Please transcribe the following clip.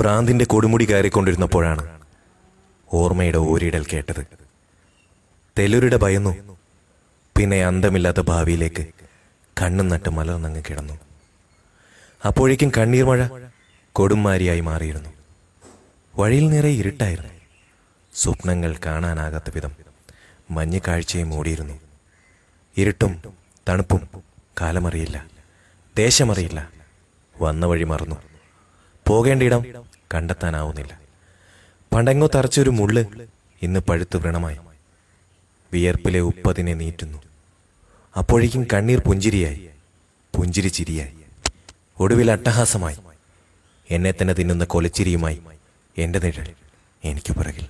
ഭ്രാന്തിന്റെ കൊടുമുടി കയറിക്കൊണ്ടിരുന്നപ്പോഴാണ് ഓർമ്മയുടെ ഓരിടൽ കേട്ടത്. തെലുരുടെ ഭയന്നു. പിന്നെ അന്തമില്ലാത്ത ഭാവിയിലേക്ക് കണ്ണും നട്ട് മലർന്നങ്ങ് കിടന്നു. അപ്പോഴേക്കും കണ്ണീർ മഴ കൊടുമാരിയായി മാറിയിരുന്നു. വഴിയിൽ നിറയെ ഇരുട്ടായിരുന്നു. സ്വപ്നങ്ങൾ കാണാനാകാത്ത വിധം മഞ്ഞ് കാഴ്ചയും മൂടിയിരുന്നു. ഇരുട്ടും തണുപ്പും കാലമറിയില്ല. ദേശമറിയില്ല. വന്ന വഴി മറന്നു. പോകേണ്ടിയിടം കണ്ടെത്താനാവുന്നില്ല. പണ്ടെങ്ങോ തറച്ചൊരു മുള്ള് ഇന്ന് പഴുത്തു വ്രണമായി. വിയർപ്പിലെ ഉപ്പതിനെ നീറ്റുന്നു. അപ്പോഴേക്കും കണ്ണീർ പുഞ്ചിരിയായി. പുഞ്ചിരി ചിരിയായി. ഒടുവിൽ അട്ടഹാസമായി. എന്നെ തന്നെ തിന്നുന്ന കൊലച്ചിരിയുമായി. എന്റെ നിഴൽ എനിക്ക് പുറകിൽ.